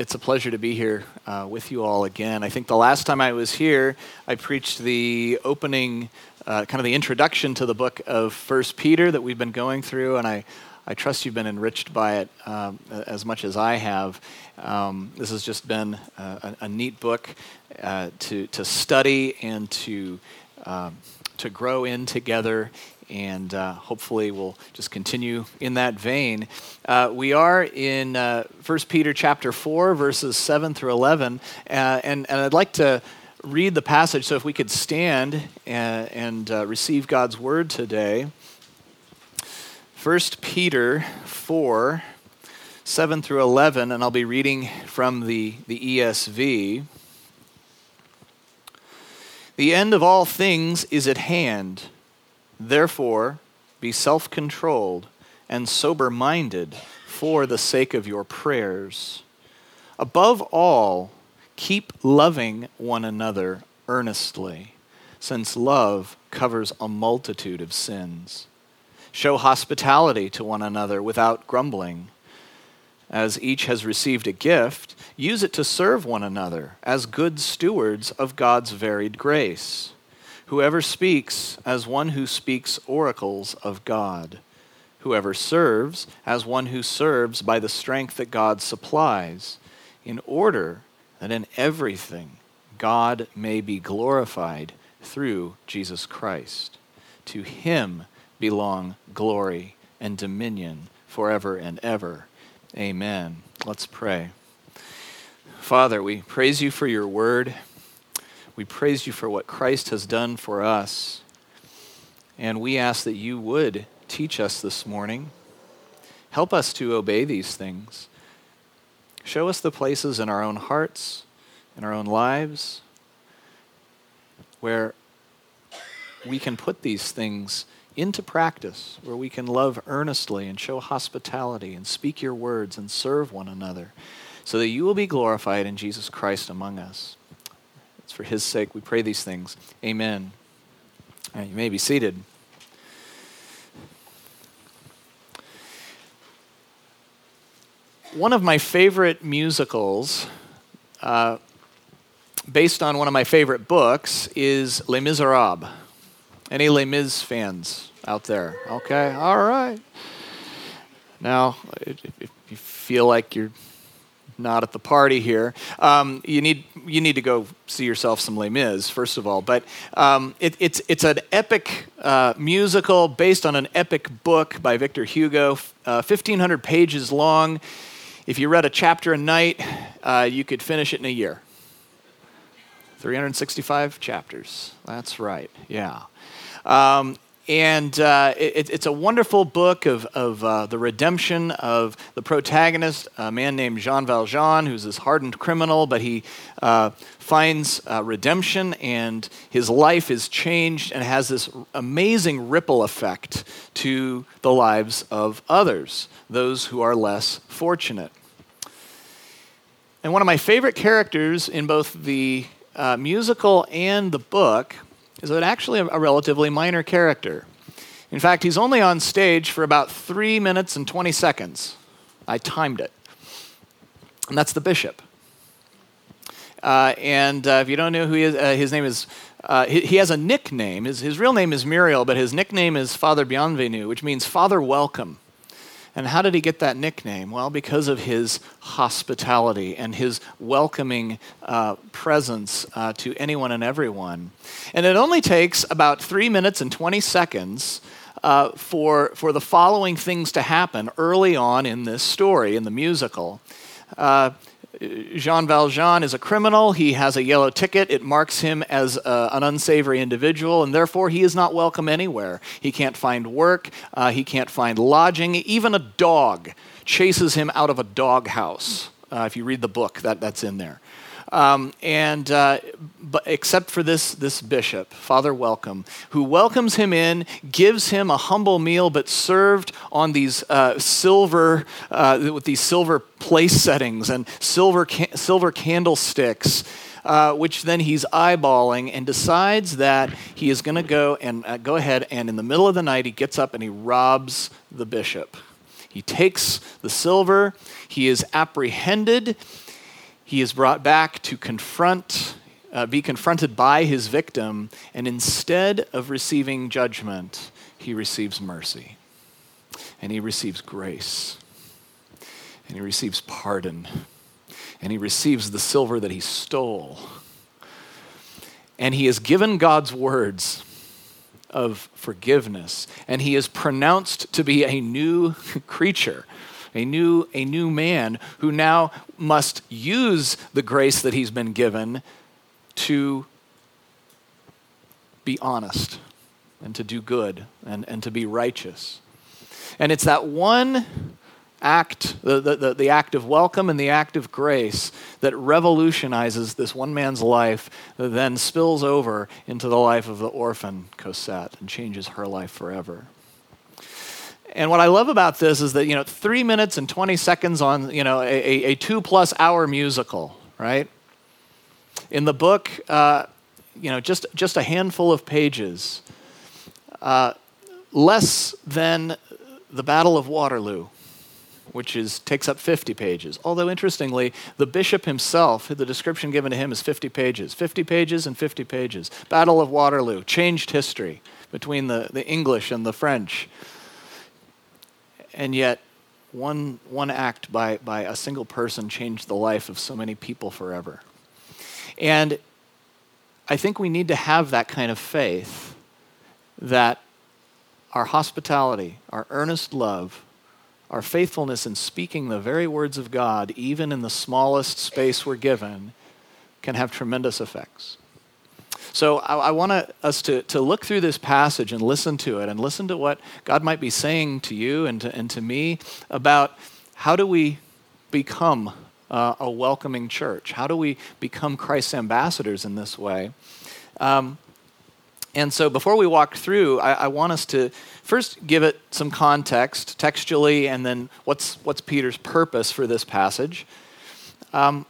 it's a pleasure to be here uh, with you all again. I think the last time I was here, I preached the opening, uh, kind of the introduction to the book of First Peter that we've been going through, and I, I trust you've been enriched by it um, as much as I have. Um, this has just been a, a neat book uh, to, to study and to, um, to grow in together and uh, hopefully we'll just continue in that vein. Uh, we are in uh, 1 Peter chapter 4, verses 7 through 11, uh, and, and I'd like to read the passage, so if we could stand and, and uh, receive God's word today. 1 Peter 4, 7 through 11, and I'll be reading from the, the ESV. The end of all things is at hand. Therefore, be self controlled and sober minded for the sake of your prayers. Above all, keep loving one another earnestly, since love covers a multitude of sins. Show hospitality to one another without grumbling. As each has received a gift, use it to serve one another as good stewards of God's varied grace. Whoever speaks, as one who speaks oracles of God. Whoever serves, as one who serves by the strength that God supplies, in order that in everything God may be glorified through Jesus Christ. To him belong glory and dominion forever and ever. Amen. Let's pray. Father, we praise you for your word. We praise you for what Christ has done for us. And we ask that you would teach us this morning. Help us to obey these things. Show us the places in our own hearts, in our own lives, where we can put these things into practice, where we can love earnestly and show hospitality and speak your words and serve one another, so that you will be glorified in Jesus Christ among us. It's for his sake we pray these things. Amen. Right, you may be seated. One of my favorite musicals, uh, based on one of my favorite books, is Les Miserables. Any Les Mis fans out there? Okay, all right. Now, if you feel like you're not at the party here. Um, you need you need to go see yourself some Les Mis first of all. But um, it, it's it's an epic uh, musical based on an epic book by Victor Hugo, uh, 1,500 pages long. If you read a chapter a night, uh, you could finish it in a year. 365 chapters. That's right. Yeah. Um, and uh, it, it's a wonderful book of, of uh, the redemption of the protagonist, a man named Jean Valjean, who's this hardened criminal, but he uh, finds uh, redemption and his life is changed and has this amazing ripple effect to the lives of others, those who are less fortunate. And one of my favorite characters in both the uh, musical and the book is actually a relatively minor character. In fact, he's only on stage for about three minutes and 20 seconds. I timed it. And that's the bishop. Uh, and uh, if you don't know who he is, uh, his name is, uh, he, he, has a nickname. His, his real name is Myriel, but his nickname is Father Bienvenu, which means Father Welcome. And how did he get that nickname? Well, because of his hospitality and his welcoming uh, presence uh, to anyone and everyone. And it only takes about three minutes and 20 seconds uh, for, for the following things to happen early on in this story, in the musical. Jean Valjean is a criminal. He has a yellow ticket. It marks him as uh, an unsavory individual, and therefore he is not welcome anywhere. He can't find work. Uh, he can't find lodging. Even a dog chases him out of a doghouse. Uh, if you read the book, that, that's in there. Um, and uh, but except for this this bishop, Father Welcome, who welcomes him in, gives him a humble meal, but served on these uh, silver uh, with these silver place settings and silver ca- silver candlesticks. Uh, which then he's eyeballing and decides that he is going to go and uh, go ahead and in the middle of the night he gets up and he robs the bishop. He takes the silver. He is apprehended he is brought back to confront, uh, be confronted by his victim, and instead of receiving judgment, he receives mercy. And he receives grace. And he receives pardon. And he receives the silver that he stole. And he is given God's words of forgiveness. And he is pronounced to be a new creature a new, a new man who now must use the grace that he's been given to be honest and to do good and, and to be righteous. And it's that one act, the, the, the, act of welcome and the act of grace, that revolutionizes this one man's life, that then spills over into the life of the orphan Cosette and changes her life forever. And what I love about this is that, you know, three minutes and 20 seconds on, you know, a, a two plus hour musical, right? In the book, uh, you know, just, just a handful of pages, uh, less than the Battle of Waterloo, which is, takes up 50 pages. Although, interestingly, the bishop himself, the description given to him is 50 pages. 50 pages and 50 pages. Battle of Waterloo changed history between the, the English and the French and yet one, one act by, by a single person changed the life of so many people forever. And I think we need to have that kind of faith that our hospitality, our earnest love, our faithfulness in speaking the very words of God, even in the smallest space we're given, can have tremendous effects. So I, I want us to, to look through this passage and listen to it and listen to what God might be saying to you and to, and to me about how do we become uh, a welcoming church? How do we become Christ's ambassadors in this way? Um, and so before we walk through, I, I, want us to first give it some context textually and then what's, what's Peter's purpose for this passage. Um,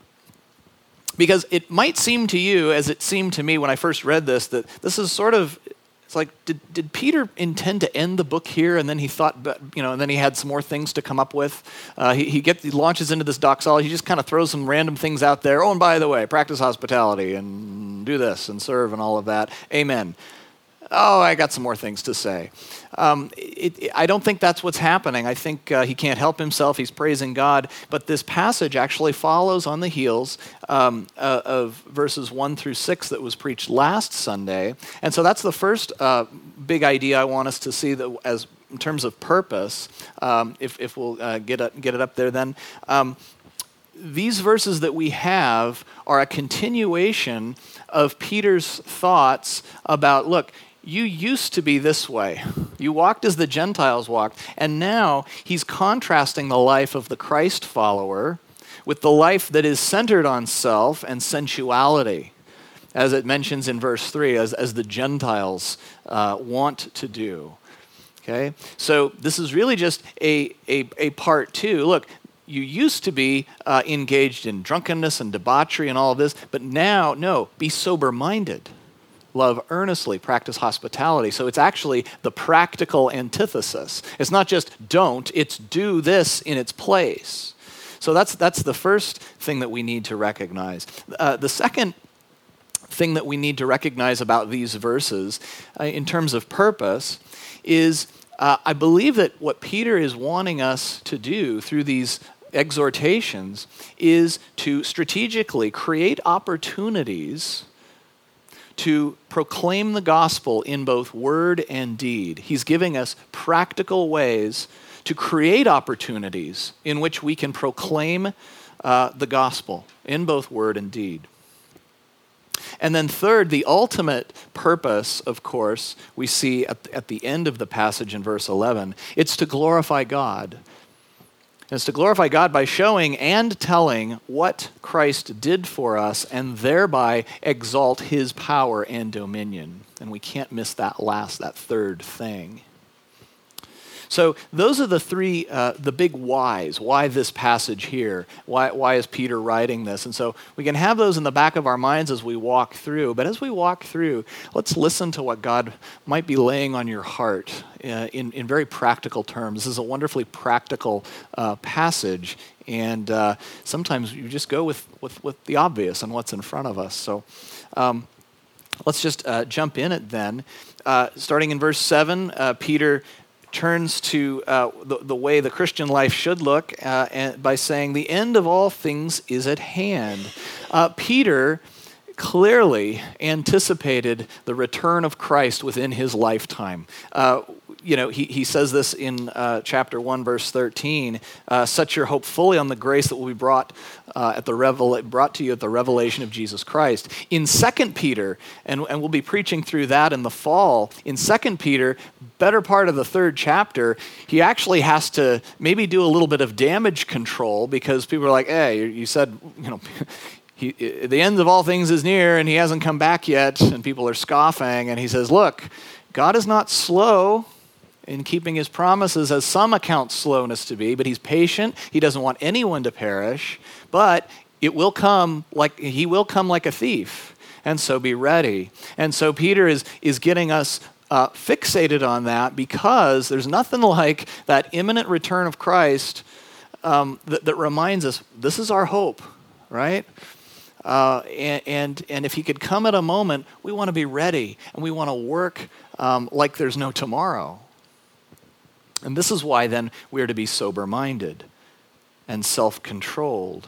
because it might seem to you, as it seemed to me when I first read this, that this is sort of it's like did, did peter intend to end the book here and then he thought you know and then he had some more things to come up with? Uh, he, he, gets, he launches into this doxology he just kind of throws some random things out there. Oh and by the way practice hospitality and do this and serve and all of that. Amen oh, I got some more things to say. Um, it, it, I don't think that's what's happening. I think uh, he can't help himself. He's praising God. But this passage actually follows on the heels um, uh, of verses 1 through 6 that was preached last Sunday. And so that's the first uh, big idea I want us to see that as in terms of purpose, um, if, if we'll uh, get, get it up there then. Um, these verses that we have are a continuation of Peter's thoughts about look, you used to be this way. You walked as the Gentiles walked. And now he's contrasting the life of the Christ follower with the life that is centered on self and sensuality, as it mentions in verse 3, as, as the Gentiles uh, want to do. Okay? So this is really just a, a, a part two. Look, you used to be uh, engaged in drunkenness and debauchery and all of this, but now, no, be sober minded love earnestly, practice hospitality. So it's actually the practical antithesis. It's not just don't, it's do this in its place. So that's, that's the first thing that we need to recognize. Uh, the second thing that we need to recognize about these verses uh, in terms of purpose is uh, I believe that what Peter is wanting us to do through these exhortations is to strategically create opportunities to proclaim the gospel in both word and deed. He's giving us practical ways to create opportunities in which we can proclaim uh, the gospel in both word and deed. And then, third, the ultimate purpose, of course, we see at, at the end of the passage in verse 11 it's to glorify God is to glorify God by showing and telling what Christ did for us and thereby exalt his power and dominion. And we can't miss that last, that third thing. So those are the three, uh, the big whys. Why this passage here? Why, why is Peter writing this? And so we can have those in the back of our minds as we walk through. But as we walk through, let's listen to what God might be laying on your heart uh, in, in very practical terms. This is a wonderfully practical uh, passage And uh, sometimes you just go with, with, with the obvious and what's in front of us. So um, let's just uh, jump in it then. Uh, starting in verse 7, uh, Peter turns to uh, the, the way the Christian life should look uh, and by saying, The end of all things is at hand. Peter clearly anticipated the return of Christ within his lifetime. You know, he, he says this in uh, chapter 1, verse 13 uh, Set your hope fully on the grace that will be brought, uh, at the revel- brought to you at the revelation of Jesus Christ. In 2 Peter, and, and we'll be preaching through that in the fall, in 2 Peter, better part of the third chapter, he actually has to maybe do a little bit of damage control because people are like, hey, you said, you know, he, the end of all things is near and he hasn't come back yet, and people are scoffing. And he says, Look, God is not slow in keeping his promises, as some account slowness to be, but he's patient. He doesn't want anyone to perish, but it will come like he will come like a thief. And so be ready. And so Peter is, is getting us uh, fixated on that because there's nothing like that imminent return of Christ um, that, that reminds us this is our hope, right? Uh, and, and, and, if he could come at a moment, we want to be ready and we want to work um, like there's no tomorrow. And this is why then we are to be sober minded and self controlled.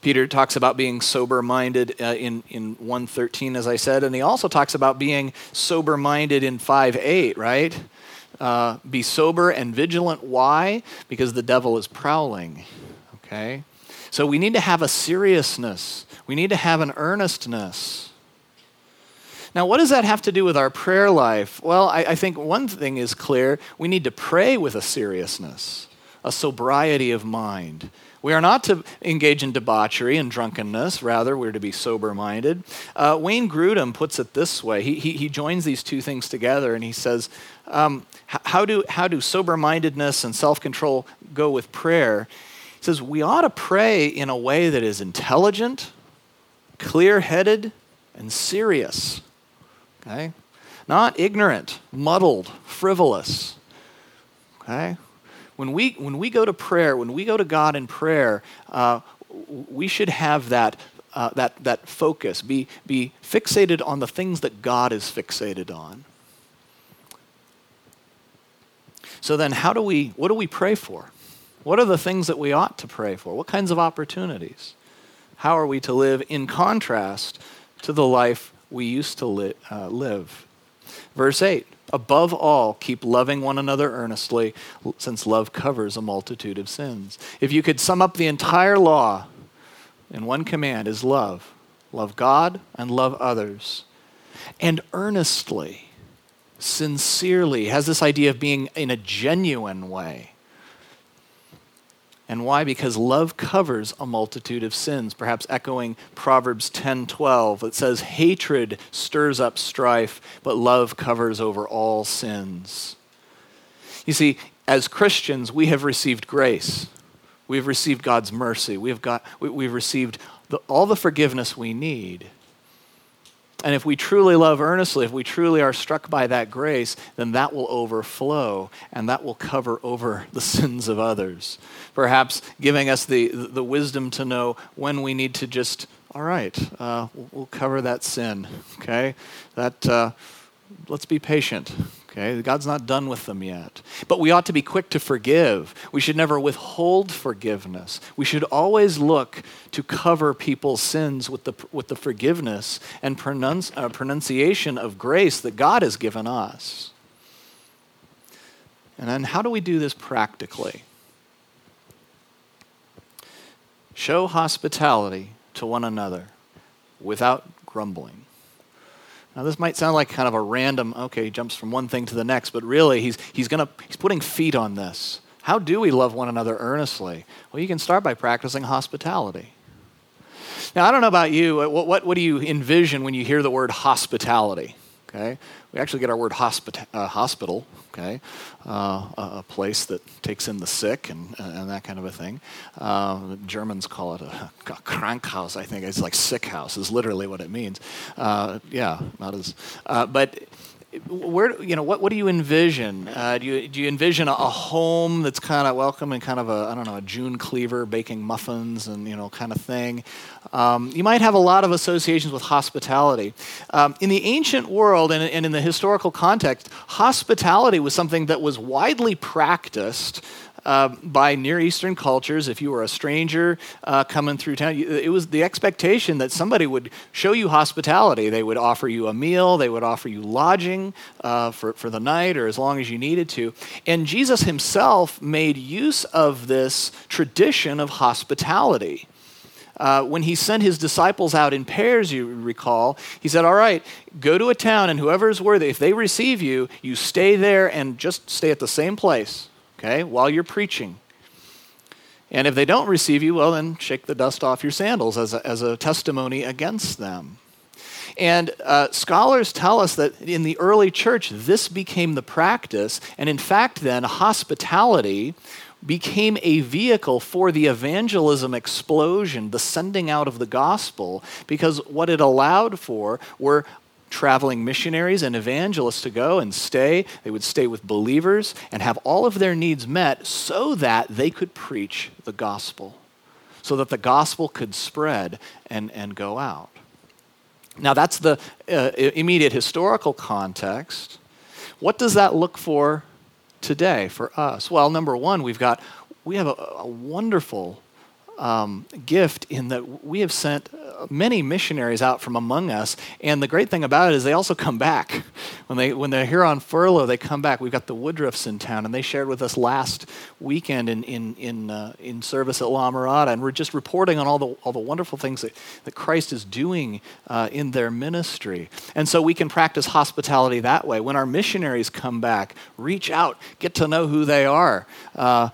Peter talks about being sober minded uh, in, in 113, as I said, and he also talks about being sober minded in 5 8, right? Uh, be sober and vigilant. Why? Because the devil is prowling. Okay? So we need to have a seriousness, we need to have an earnestness. Now, what does that have to do with our prayer life? Well, I, I, think one thing is clear we need to pray with a seriousness, a sobriety of mind. We are not to engage in debauchery and drunkenness, rather, we're to be sober minded. Uh, Wayne Grudem puts it this way he, he, he, joins these two things together and he says, um, how, do, how do sober mindedness and self control go with prayer? He says, We ought to pray in a way that is intelligent, clear headed, and serious. Okay? Not ignorant, muddled, frivolous. Okay? When we, when we go to prayer, when we go to God in prayer, uh, we should have that, uh, that, that focus, be, be fixated on the things that God is fixated on. So then, how do we, what do we pray for? What are the things that we ought to pray for? What kinds of opportunities? How are we to live in contrast to the life we used to li- uh, live. Verse 8 Above all, keep loving one another earnestly, since love covers a multitude of sins. If you could sum up the entire law in one command, is love love God and love others. And earnestly, sincerely, has this idea of being in a genuine way. And why? Because love covers a multitude of sins. Perhaps echoing Proverbs 10:12 that says hatred stirs up strife, but love covers over all sins. You see, as Christians, we have received grace. We have received God's mercy. We have got, we, have received the, all the forgiveness we need. And if we truly love earnestly, if we truly are struck by that grace, then that will overflow and that will cover over the sins of others. Perhaps giving us the, the wisdom to know when we need to just, all right, uh, we'll cover that sin, okay? That, uh, let's be patient. Okay, God's not done with them yet. But we ought to be quick to forgive. We should never withhold forgiveness. We should always look to cover people's sins with the, with the forgiveness and pronunci- uh, pronunciation of grace that God has given us. And then, how do we do this practically? Show hospitality to one another without grumbling. Now, this might sound like kind of a random, okay, he jumps from one thing to the next, but really, he's, he's, gonna, he's putting feet on this. How do we love one another earnestly? Well, you can start by practicing hospitality. Now, I don't know about you, what, what, what do you envision when you hear the word hospitality? Okay? We actually get our word hospita- uh, hospital, okay? Uh, a, place that takes in the sick and, and that kind of a thing. Uh, Germans call it a, a Krankhaus, I think. It's like sick house, is literally what it means. Uh, yeah, not as. Uh, but where you know what, what do you envision? Uh, do you do you envision a, a home that's kind of welcome and kind of a I don't know a June Cleaver baking muffins and you know kind of thing? Um, you might have a lot of associations with hospitality. Um, in the ancient world and, and in the historical context, hospitality was something that was widely practiced uh, by Near Eastern cultures. If you were a stranger uh, coming through town, it was the expectation that somebody would show you hospitality. They would offer you a meal, they would offer you lodging uh, for, for the night or as long as you needed to. And Jesus himself made use of this tradition of hospitality. Uh, when he sent his disciples out in pairs, you recall, he said, All right, go to a town, and whoever is worthy, if they receive you, you stay there and just stay at the same place okay, while you're preaching. And if they don't receive you, well, then shake the dust off your sandals as a, as a testimony against them. And uh, scholars tell us that in the early church, this became the practice. And in fact, then, hospitality became a vehicle for the evangelism explosion, the sending out of the gospel, because what it allowed for were traveling missionaries and evangelists to go and stay. They would stay with believers and have all of their needs met so that they could preach the gospel, so that the gospel could spread and, and go out. Now, that's the uh, immediate historical context. What does that look for today for us? Well, number one, we've got we have a, a wonderful um, gift in that we have sent many missionaries out from among us. And the great thing about it is they also come back. When, they, when they're here on furlough, they come back. We've got the Woodruffs in town, and they shared with us last weekend in, in, in, uh, in service at La Mirada. And we're just reporting on all the, all the wonderful things that, that Christ is doing uh, in their ministry. And so we can practice hospitality that way. When our missionaries come back, reach out, get to know who they are. Uh,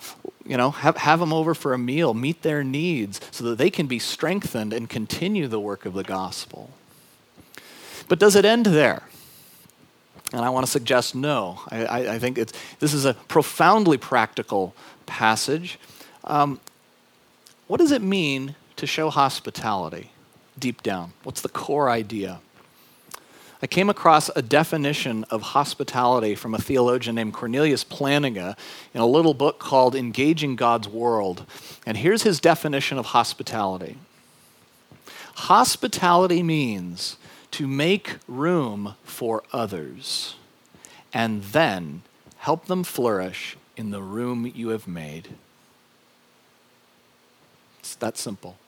you know, have, have them over for a meal, meet their needs so that they can be strengthened and continue the work of the gospel. But does it end there? And I want to suggest no. I, I, I think it's, this is a profoundly practical passage. Um, what does it mean to show hospitality deep down? What's the core idea? I came across a definition of hospitality from a theologian named Cornelius Plantinga in a little book called Engaging God's World. And here's his definition of hospitality Hospitality means to make room for others and then help them flourish in the room you have made. It's that simple.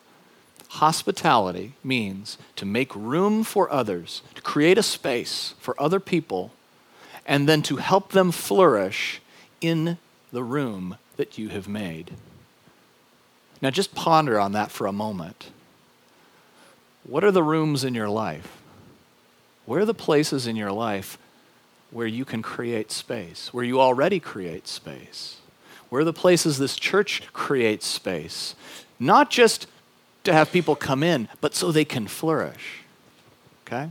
Hospitality means to make room for others, to create a space for other people, and then to help them flourish in the room that you have made. Now, just ponder on that for a moment. What are the rooms in your life? Where are the places in your life where you can create space, where you already create space? Where are the places this church creates space? Not just to have people come in, but so they can flourish. Okay?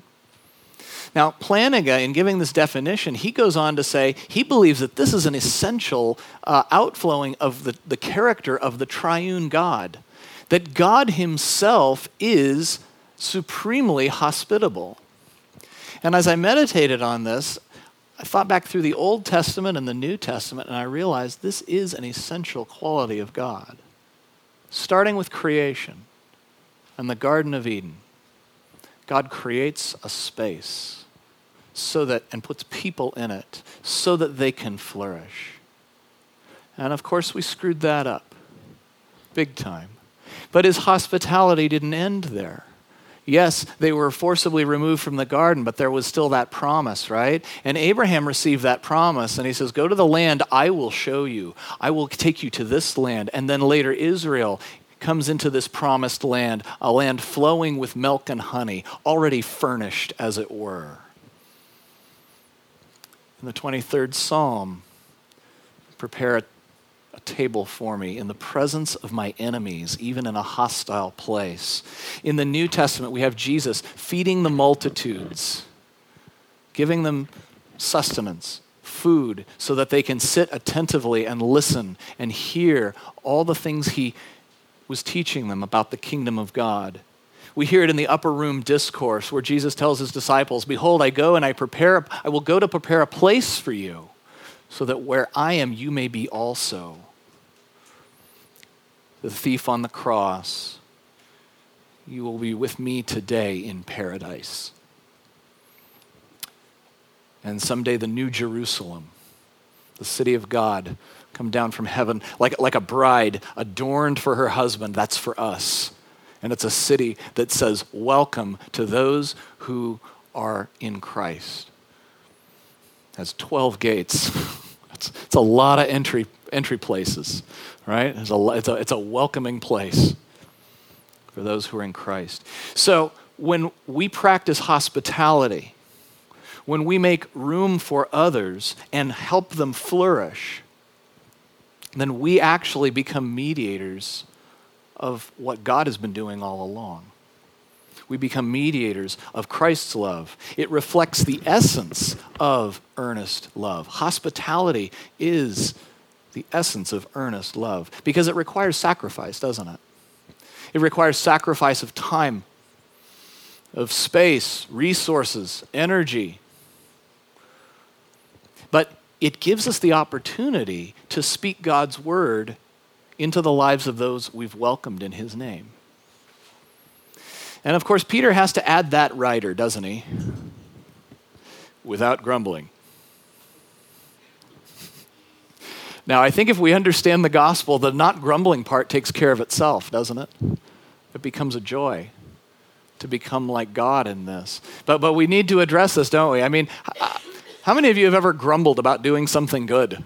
Now, Plantinga, in giving this definition, he goes on to say he believes that this is an essential uh, outflowing of the, the character of the triune God. That God himself is supremely hospitable. And as I meditated on this, I thought back through the Old Testament and the New Testament, and I realized this is an essential quality of God. Starting with creation, in the Garden of Eden, God creates a space so that and puts people in it so that they can flourish. And of course, we screwed that up big time. But his hospitality didn't end there. Yes, they were forcibly removed from the garden, but there was still that promise, right? And Abraham received that promise, and he says, Go to the land I will show you. I will take you to this land. And then later, Israel comes into this promised land, a land flowing with milk and honey, already furnished, as it were. In the 23rd Psalm, prepare a, a table for me in the presence of my enemies, even in a hostile place. In the New Testament, we have Jesus feeding the multitudes, giving them sustenance, food, so that they can sit attentively and listen and hear all the things he was teaching them about the kingdom of God. We hear it in the upper room discourse where Jesus tells his disciples, Behold, I go and I prepare, I will go to prepare a place for you, so that where I am, you may be also. The thief on the cross, you will be with me today in paradise. And someday the new Jerusalem, the city of God, come down from heaven like, like a bride adorned for her husband. That's for us. And it's a city that says, Welcome to those who are in Christ. It has 12 gates. it's, it's a lot of entry, entry places, right? It's a, it's, a, it's a welcoming place for those who are in Christ. So when we practice hospitality, when we make room for others and help them flourish, then we actually become mediators of what God has been doing all along. We become mediators of Christ's love. It reflects the essence of earnest love. Hospitality is the essence of earnest love because it requires sacrifice, doesn't it? It requires sacrifice of time, of space, resources, energy. But it gives us the opportunity to speak God's word into the lives of those we've welcomed in his name. And of course, Peter has to add that rider, doesn't he? Without grumbling. Now, I think if we understand the gospel, the not grumbling part takes care of itself, doesn't it? It becomes a joy to become like God in this. But, but we need to address this, don't we? I mean, how many of you have ever grumbled about doing something good?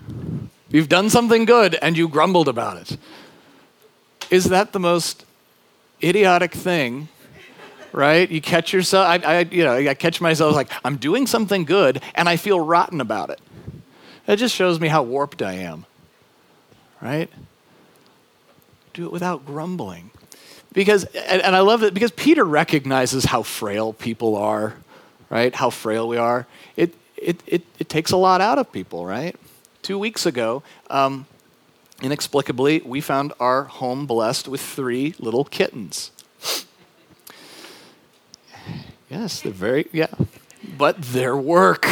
You've done something good and you grumbled about it. Is that the most idiotic thing? Right? You catch yourself, I, I, you know, I catch myself like, I'm doing something good and I feel rotten about it. It just shows me how warped I am. Right? Do it without grumbling. Because, and, and I love it because Peter recognizes how frail people are, right? How frail we are. It, it, it, takes a lot out of people, right? Two weeks ago, um, inexplicably, we found our home blessed with three little kittens. yes, they're very, yeah. But their work.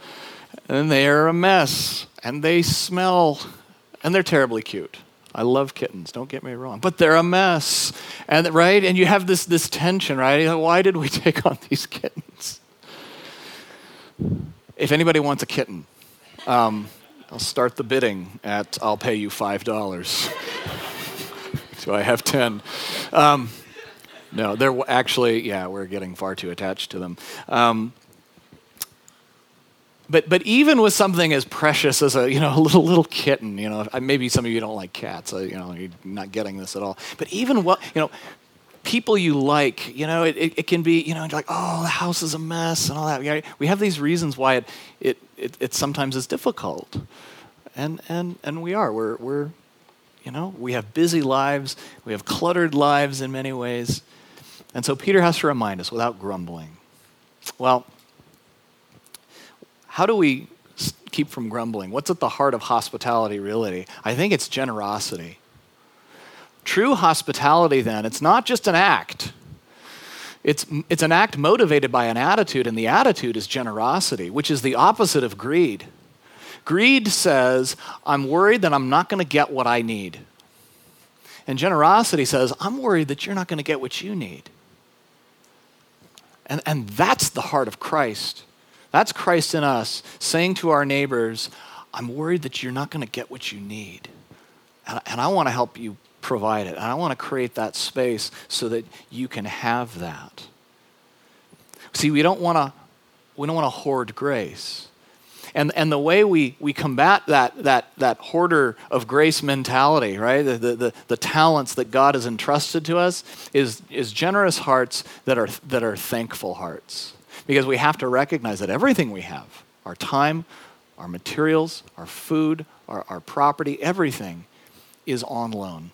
and they are a mess. And they smell. And they're terribly cute. I love kittens, don't get me wrong. But they're a mess. And right? And you have this this tension, right? Why did we take on these kittens? If anybody wants a kitten, um, I'll start the bidding at I'll pay you $5. so I have 10. Um, no, they're actually, yeah, we're getting far too attached to them. Um, but, but even with something as precious as a you know a little little kitten, you know maybe some of you don't like cats, you know you're not getting this at all. But even what you know, people you like, you know, it, it, it, can be, you know, like, oh, the house is a mess and all that. We have these reasons why it, it, it, it sometimes is difficult. And, and, and we are. We're, we're, you know, we have busy lives, we have cluttered lives in many ways. And so Peter has to remind us without grumbling. Well, how do we keep from grumbling? What's at the heart of hospitality, really? I think it's generosity. True hospitality, then, it's not just an act. It's, it's an act motivated by an attitude, and the attitude is generosity, which is the opposite of greed. Greed says, I'm worried that I'm not going to get what I need. And generosity says, I'm worried that you're not going to get what you need. And, and that's the heart of Christ. That's Christ in us saying to our neighbors, I'm worried that you're not going to get what you need. And, and I want to help you provide it. And I want to create that space so that you can have that. See, we don't want to we don't want to hoard grace. And, and the way we, we combat that, that, that hoarder of grace mentality, right? The, the, the, the talents that God has entrusted to us is, is generous hearts that are, that are thankful hearts. Because we have to recognize that everything we have, our time, our materials, our food, our, our property, everything is on loan.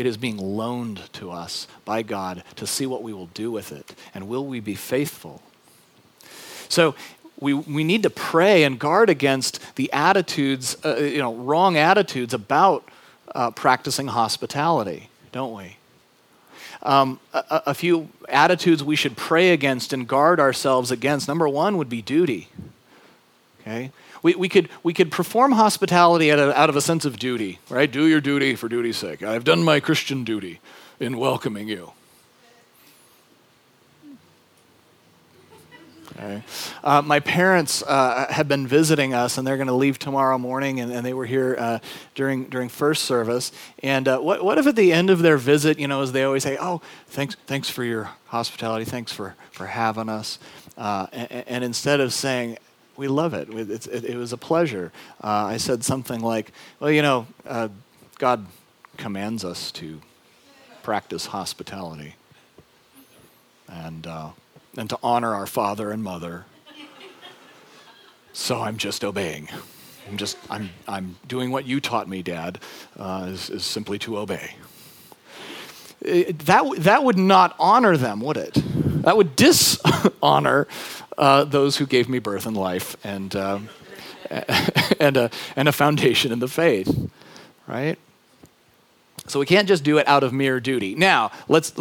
It is being loaned to us by God to see what we will do with it. And will we be faithful? So we, we need to pray and guard against the attitudes, uh, you know, wrong attitudes about uh, practicing hospitality, don't we? um, a, a few attitudes we should pray against and guard ourselves against. Number one would be duty. Okay? We, we, could, we could perform hospitality out of, out of a sense of duty, right? Do your duty for duty's sake. I've done my Christian duty in welcoming you. Okay. Uh, my parents uh, have been visiting us, and they're going to leave tomorrow morning, and, and they were here uh, during during first service. And uh, what what if at the end of their visit, you know, as they always say, "Oh, thanks thanks for your hospitality, thanks for for having us," uh, and, and, instead of saying, "We love it, it, it, was a pleasure," uh, I said something like, "Well, you know, God commands us to practice hospitality," and and to honor our father and mother. So I'm just obeying. I'm just, I'm, I'm doing what you taught me, Dad, uh, is, is simply to obey. It, that, that would not honor them, would it? That would dishonor uh, those who gave me birth and life and, uh, and, a, and a foundation in the faith, right? So we can't just do it out of mere duty. Now, let's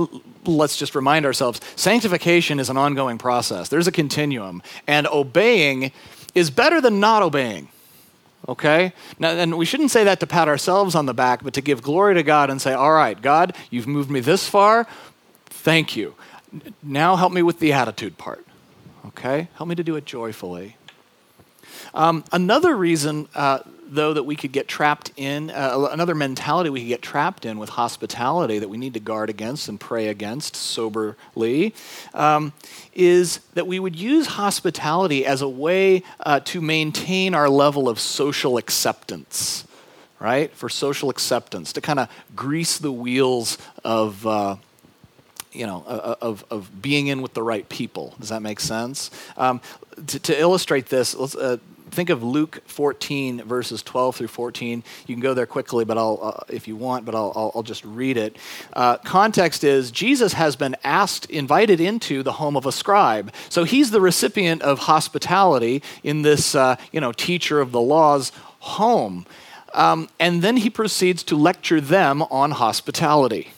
let's just remind ourselves sanctification is an ongoing process. There's a continuum, and obeying is better than not obeying. Okay? Now, and we shouldn't say that to pat ourselves on the back, but to give glory to God and say, All right, God, you've moved me this far. Thank you. Now help me with the attitude part. Okay? Help me to do it joyfully. Um, another reason uh, though, that we could get trapped in, uh, another mentality we could get trapped in with hospitality that we need to guard against and pray against soberly, um, is that we would use hospitality as a way uh, to maintain our level of social acceptance, right? For social acceptance, to kind of grease the wheels of. Uh, you know, of, of being in with the right people. Does that make sense? Um, to, to, illustrate this, let's, uh, think of Luke 14, verses 12 through 14. You can go there quickly, but I'll, uh, if you want, but I'll, I'll, I'll just read it. Uh, context is Jesus has been asked, invited into the home of a scribe. So he's the recipient of hospitality in this, uh, you know, teacher of the law's home. Um, and then he proceeds to lecture them on hospitality.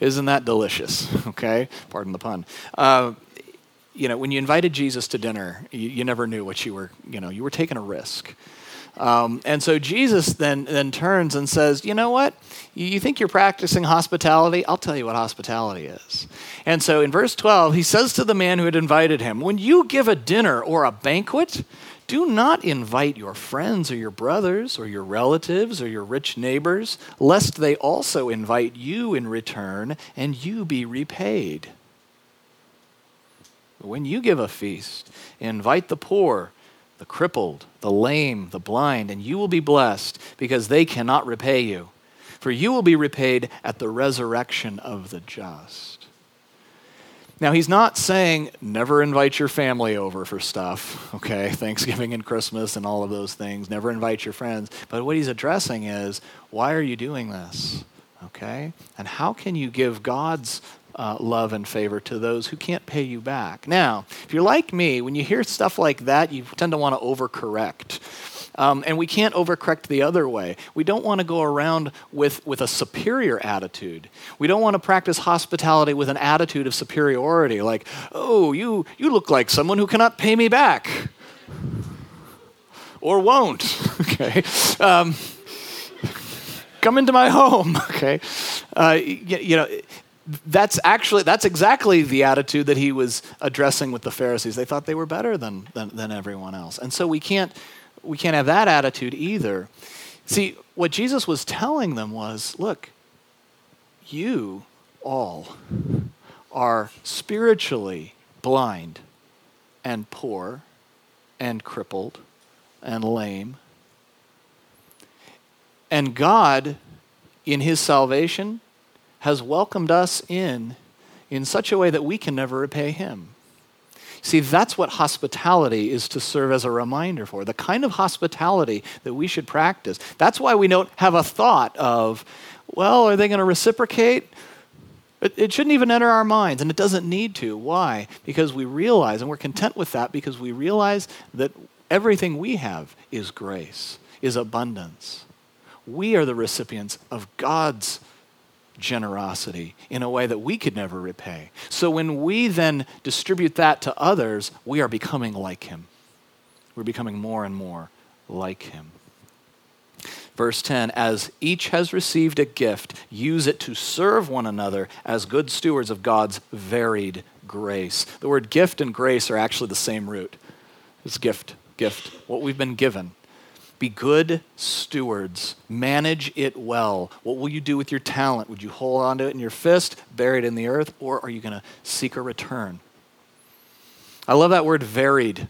Isn't that delicious? Okay, pardon the pun. Uh, you know, when you invited Jesus to dinner, you, you never knew what you were, you know, you were taking a risk. Um, and so Jesus then, then turns and says, You know what? You, you think you're practicing hospitality? I'll tell you what hospitality is. And so in verse 12, he says to the man who had invited him, When you give a dinner or a banquet, do not invite your friends or your brothers or your relatives or your rich neighbors, lest they also invite you in return and you be repaid. When you give a feast, invite the poor, the crippled, the lame, the blind, and you will be blessed because they cannot repay you. For you will be repaid at the resurrection of the just. Now, he's not saying never invite your family over for stuff, okay? Thanksgiving and Christmas and all of those things. Never invite your friends. But what he's addressing is why are you doing this? Okay? And how can you give God's uh, love and favor to those who can't pay you back. Now, if you're like me, when you hear stuff like that, you tend to want to overcorrect. Um, and we can't overcorrect the other way. We don't want to go around with, with a superior attitude. We don't want to practice hospitality with an attitude of superiority, like, oh, you, you look like someone who cannot pay me back. Or won't. okay. Um, come into my home. Okay. Uh, you, you know, that's actually that's exactly the attitude that he was addressing with the pharisees they thought they were better than, than, than, everyone else and so we can't we can't have that attitude either see what jesus was telling them was look you all are spiritually blind and poor and crippled and lame and god in his salvation has welcomed us in in such a way that we can never repay him. See, that's what hospitality is to serve as a reminder for, the kind of hospitality that we should practice. That's why we don't have a thought of, well, are they going to reciprocate? It, it, shouldn't even enter our minds, and it doesn't need to. Why? Because we realize, and we're content with that because we realize that everything we have is grace, is abundance. We are the recipients of God's generosity in a way that we could never repay. So when we then distribute that to others, we are becoming like him. We're becoming more and more like him. Verse 10 As each has received a gift, use it to serve one another as good stewards of God's varied grace. The word gift and grace are actually the same root. It's gift, gift, what we've been given. Be good stewards. Manage it well. What will you do with your talent? Would you hold onto it in your fist, bury it in the earth, or are you going to seek a return? I love that word varied.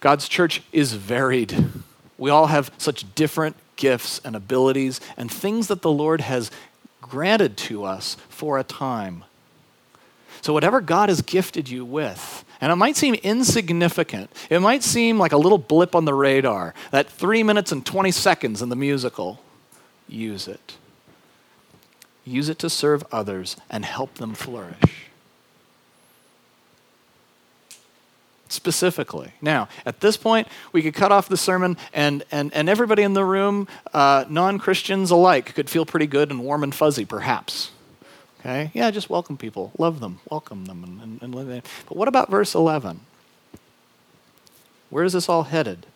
God's church is varied. We all have such different gifts and abilities and things that the Lord has granted to us for a time. So, whatever God has gifted you with, and it might seem insignificant, it might seem like a little blip on the radar, that three minutes and 20 seconds in the musical, use it. Use it to serve others and help them flourish. specifically. Now, at this point, we could cut off the sermon, and, and, and everybody in the room, uh, non Christians alike, could feel pretty good and warm and fuzzy, perhaps. Okay? Yeah, just welcome people, love them, welcome them, and, and, and. But what about verse 11? Where is this all headed?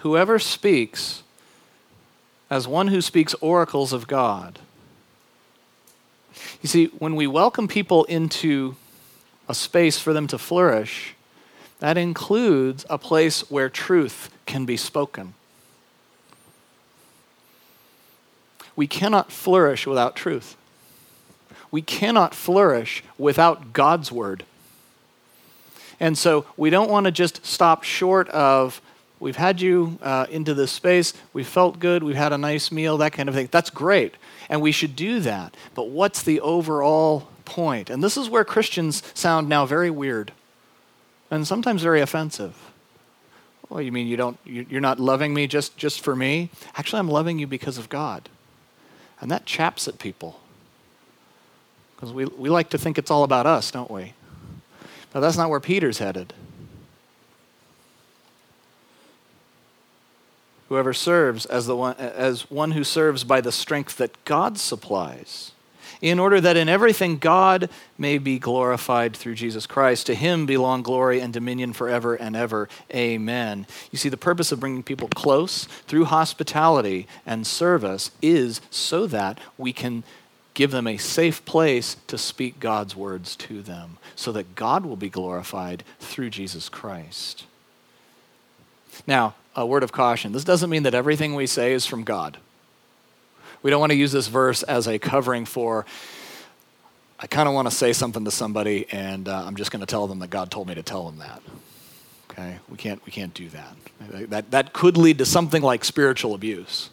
Whoever speaks as one who speaks oracles of God. You see, when we welcome people into a space for them to flourish, that includes a place where truth can be spoken. We cannot flourish without truth. We cannot flourish without God's word. And so we don't want to just stop short of, we've had you uh, into this space, we felt good, we've had a nice meal, that kind of thing. That's great. And we should do that. But what's the overall point? And this is where Christians sound now very weird and sometimes very offensive. Well, you mean you don't, you're not loving me just, just for me? Actually, I'm loving you because of God. And that chaps at people. Because we, we like to think it's all about us, don't we? But that's not where Peter's headed. Whoever serves as, the one, as one who serves by the strength that God supplies in order that in everything God may be glorified through Jesus Christ. To him belong glory and dominion forever and ever. Amen. You see, the purpose of bringing people close through hospitality and service is so that we can give them a safe place to speak God's words to them, so that God will be glorified through Jesus Christ. Now, a word of caution this doesn't mean that everything we say is from God. We don't want to use this verse as a covering for, I kind of want to say something to somebody and uh, I'm just going to tell them that God told me to tell them that. Okay? We can't, we can't do that. That, that could lead to something like spiritual abuse.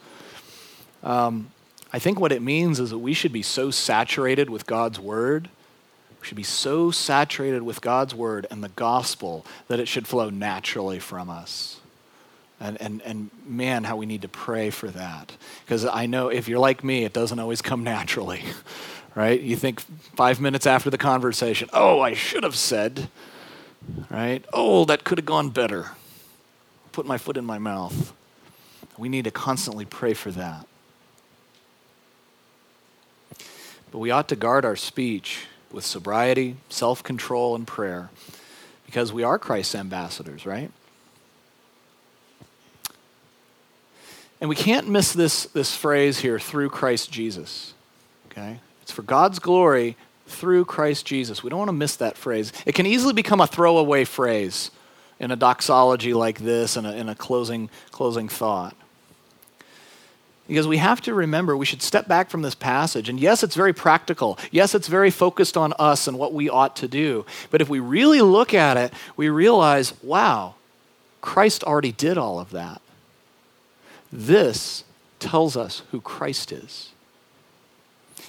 Um, I think what it means is that we should be so saturated with God's word, we should be so saturated with God's word and the gospel that it should flow naturally from us. And, and, and man, how we need to pray for that. Because I know if you're like me, it doesn't always come naturally, right? You think five minutes after the conversation, oh, I should have said, right? Oh, that could have gone better. Put my foot in my mouth. We need to constantly pray for that. But we ought to guard our speech with sobriety, self control, and prayer because we are Christ's ambassadors, right? And we can't miss this, this phrase here, through Christ Jesus. Okay? It's for God's glory through Christ Jesus. We don't want to miss that phrase. It can easily become a throwaway phrase in a doxology like this and in, in a closing, closing thought. Because we have to remember, we should step back from this passage. And yes, it's very practical. Yes, it's very focused on us and what we ought to do. But if we really look at it, we realize wow, Christ already did all of that. This tells us who Christ is.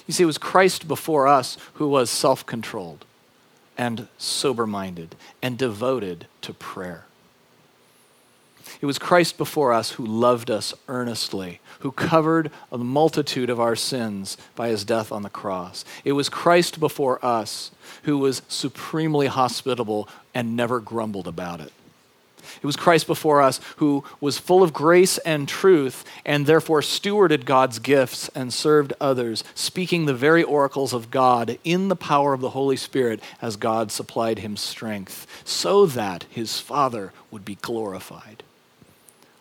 You see, it was Christ before us who was self controlled and sober minded and devoted to prayer. It was Christ before us who loved us earnestly, who covered a multitude of our sins by his death on the cross. It was Christ before us who was supremely hospitable and never grumbled about it. It was Christ before us who was full of grace and truth and therefore stewarded God's gifts and served others, speaking the very oracles of God in the power of the Holy Spirit as God supplied him strength, so that his Father would be glorified.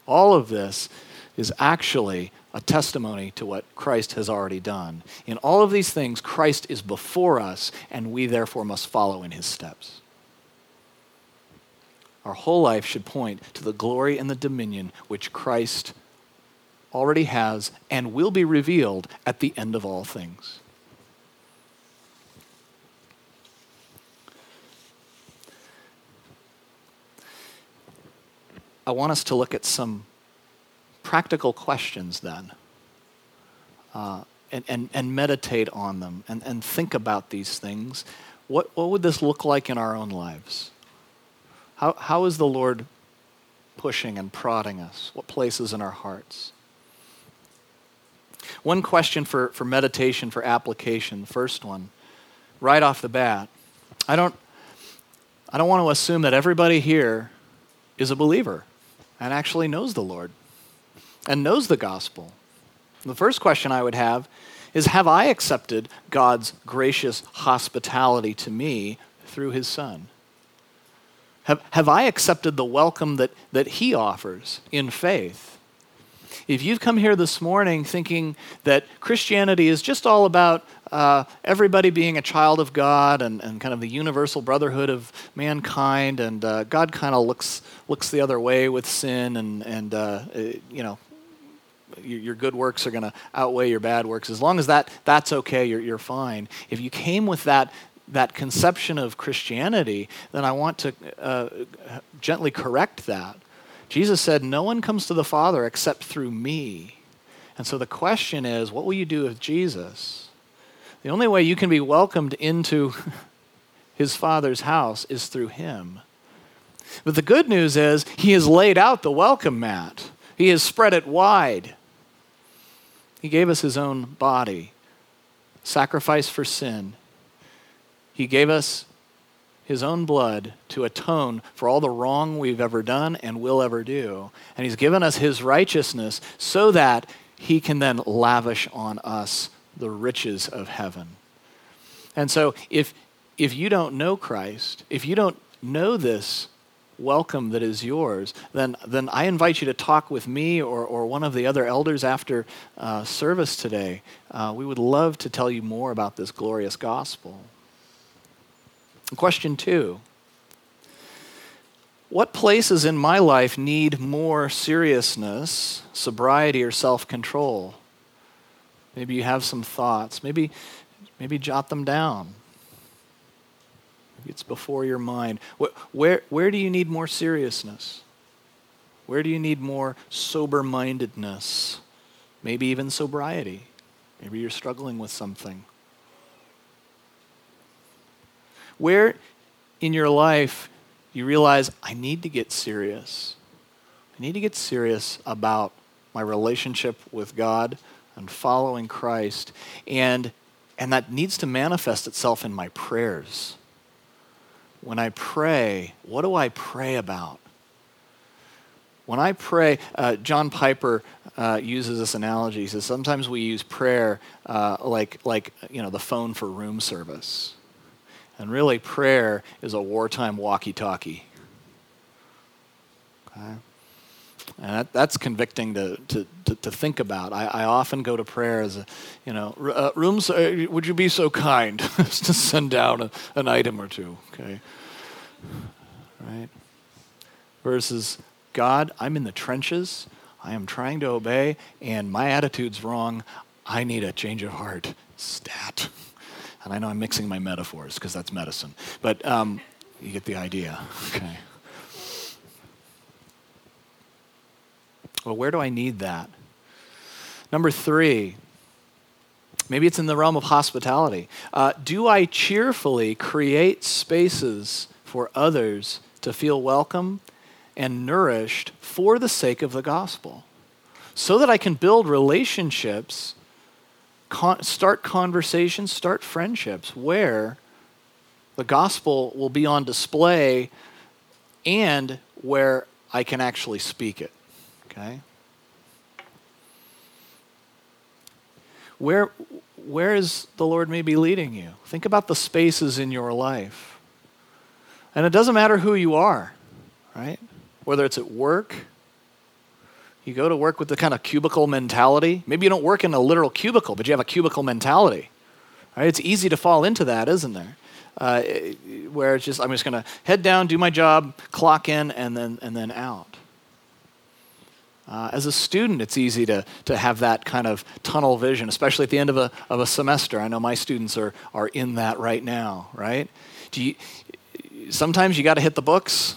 All of this is actually a testimony to what Christ has already done. In all of these things, Christ is before us, and we therefore must follow in his steps. Our whole life should point to the glory and the dominion which Christ already has and will be revealed at the end of all things. I want us to look at some practical questions then uh, and, and, and meditate on them and, and think about these things. What, what would this look like in our own lives? How, how is the Lord pushing and prodding us? What places in our hearts? One question for, for meditation, for application, first one, right off the bat. I don't, I don't want to assume that everybody here is a believer and actually knows the Lord and knows the gospel. The first question I would have is Have I accepted God's gracious hospitality to me through his Son? Have, have I accepted the welcome that, that He offers in faith? If you've come here this morning thinking that Christianity is just all about uh, everybody being a child of God and, and kind of the universal brotherhood of mankind, and uh, God kind of looks, looks the other way with sin, and, and uh, you know, your, your good works are going to outweigh your bad works. As long as that, that's okay, you're, you're fine. If you came with that, that conception of Christianity, then I want to uh, gently correct that. Jesus said, No one comes to the Father except through me. And so the question is, what will you do with Jesus? The only way you can be welcomed into his Father's house is through him. But the good news is, he has laid out the welcome mat, he has spread it wide. He gave us his own body, sacrifice for sin. He gave us his own blood to atone for all the wrong we've ever done and will ever do. And he's given us his righteousness so that he can then lavish on us the riches of heaven. And so if if you don't know Christ, if you don't know this welcome that is yours, then, then I invite you to talk with me or, or one of the other elders after uh, service today. Uh, we would love to tell you more about this glorious gospel. Question two What places in my life need more seriousness, sobriety, or self control? Maybe you have some thoughts. Maybe, maybe jot them down. Maybe it's before your mind. Where, where, where do you need more seriousness? Where do you need more sober mindedness? Maybe even sobriety. Maybe you're struggling with something. Where in your life you realize, I need to get serious. I need to get serious about my relationship with God and following Christ. And, and that needs to manifest itself in my prayers. When I pray, what do I pray about? When I pray, uh, John Piper uh, uses this analogy. He says sometimes we use prayer uh, like, like you know, the phone for room service. And really, prayer is a wartime walkie talkie. Okay? And that, that's convicting to, to, to, to, think about. I, I often go to prayer as a, you know, uh, rooms, uh, would you be so kind as to send down a, an item or two, okay? Right? Versus, God, I'm in the trenches. I am trying to obey, and my attitude's wrong. I need a change of heart. Stat. And I know I'm mixing my metaphors because that's medicine. But um, you get the idea. Okay. Well, where do I need that? Number three, maybe it's in the realm of hospitality. Uh, do I cheerfully create spaces for others to feel welcome and nourished for the sake of the gospel? So that I can build relationships con- start conversations, start friendships where the gospel will be on display and where I can actually speak it. Okay? Where, where is the Lord maybe leading you? Think about the spaces in your life. And it doesn't matter who you are, right? Whether it's at work, you go to work with the kind of cubicle mentality. Maybe you don't work in a literal cubicle, but you have a cubicle mentality. Right? It's easy to fall into that, isn't there? Uh, where it's just I'm just going to head down, do my job, clock in, and then and then out. Uh, as a student, it's easy to, to have that kind of tunnel vision, especially at the end of a, of a semester. I know my students are, are in that right now, right? Do you, sometimes you got to hit the books,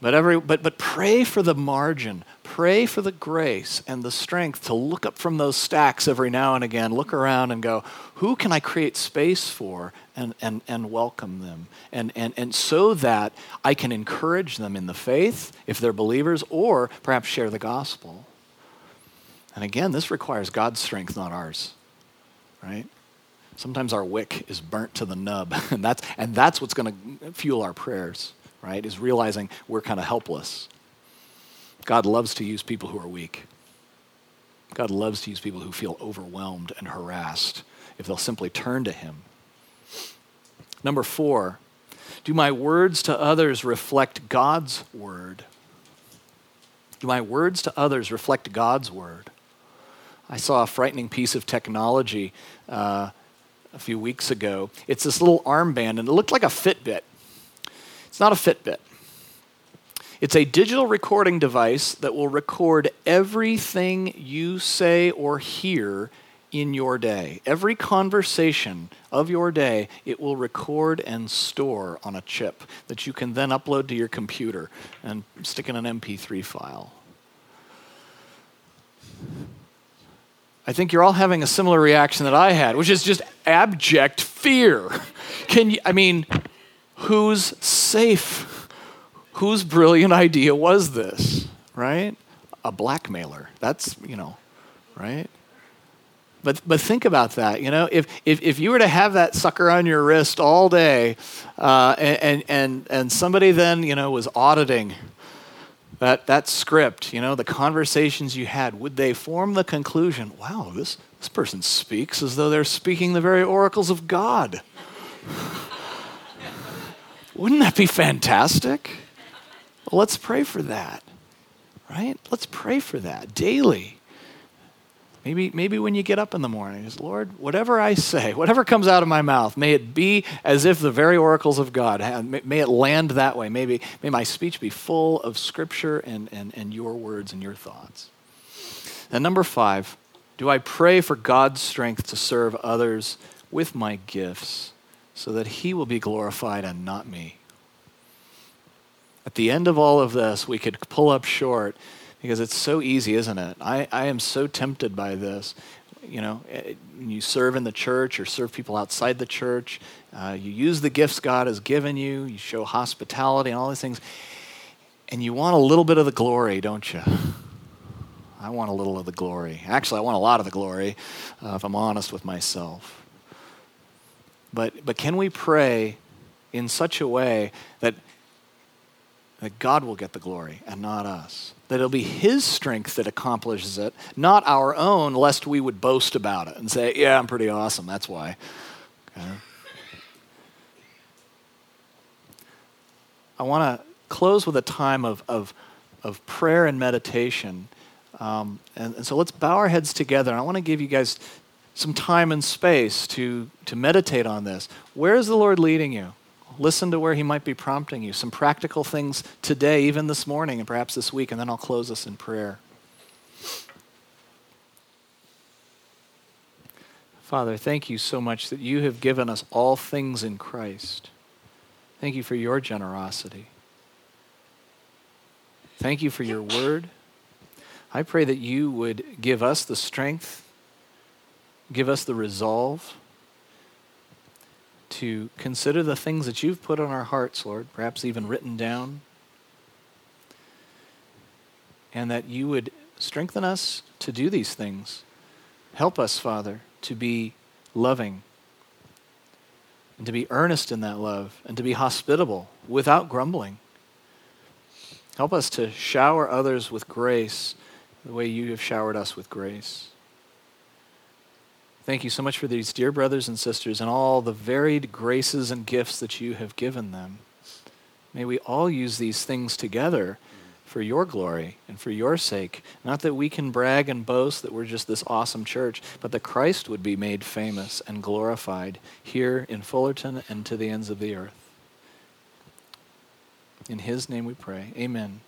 but, every, but, but pray for the margin. Pray for the grace and the strength to look up from those stacks every now and again, look around and go, who can I create space for and, and, and welcome them? And, and, and so that I can encourage them in the faith, if they're believers, or perhaps share the gospel. And again, this requires God's strength, not ours, right? Sometimes our wick is burnt to the nub, and that's, and that's what's going to fuel our prayers, right? Is realizing we're kind of helpless. God loves to use people who are weak. God loves to use people who feel overwhelmed and harassed if they'll simply turn to Him. Number four, do my words to others reflect God's word? Do my words to others reflect God's word? I saw a frightening piece of technology uh, a few weeks ago. It's this little armband, and it looked like a Fitbit. It's not a Fitbit. It's a digital recording device that will record everything you say or hear in your day. Every conversation of your day, it will record and store on a chip that you can then upload to your computer and stick in an MP3 file. I think you're all having a similar reaction that I had, which is just abject fear. Can you, I mean, who's safe? whose brilliant idea was this, right? A blackmailer. That's, you know, right? But, but think about that. You know, if, if, if you were to have that sucker on your wrist all day uh, and, and, and somebody then, you know, was auditing that, that script, you know, the conversations you had, would they form the conclusion, wow, this, this person speaks as though they're speaking the very oracles of God? Wouldn't that be fantastic? Well, let's pray for that, right? Let's pray for that daily. Maybe, maybe when you get up in the morning, is Lord, whatever I say, whatever comes out of my mouth, may it be as if the very oracles of God, may it land that way. Maybe, may my speech be full of scripture and, and, and your words and your thoughts. And number five, do I pray for God's strength to serve others with my gifts so that He will be glorified and not me? At the end of all of this, we could pull up short because it's so easy, isn't it? I, I am so tempted by this. You know, eh, you serve in the church or serve people outside the church, uh, you use the gifts God has given you, you show hospitality and all these things, and you want a little bit of the glory, don't you? I want a little of the glory. Actually, I want a lot of the glory, uh, if I'm honest with myself. But, but can we pray in such a way that that God will get the glory and not us. That it'll be His strength that accomplishes it, not our own, lest we would boast about it and say, Yeah, I'm pretty awesome. That's why. Okay. I want to close with a time of, of, of prayer and meditation. Um, and, and so let's bow our heads together. And I want to give you guys some time and space to, to meditate on this. Where is the Lord leading you? Listen to where He might be prompting you. Some practical things today, even this morning, and perhaps this week, and then I'll close us in prayer. Father, thank you so much that you have given us all things in Christ. Thank you for your generosity. Thank you for your word. I pray that you would give us the strength, give us the resolve to consider the things that you've put on our hearts, Lord, perhaps even written down, and that you would strengthen us to do these things. Help us, Father, to be loving and to be earnest in that love and to be hospitable without grumbling. Help us to shower others with grace the way you have showered us with grace. Thank you so much for these dear brothers and sisters and all the varied graces and gifts that you have given them. May we all use these things together for your glory and for your sake. Not that we can brag and boast that we're just this awesome church, but that Christ would be made famous and glorified here in Fullerton and to the ends of the earth. In his name we pray. Amen.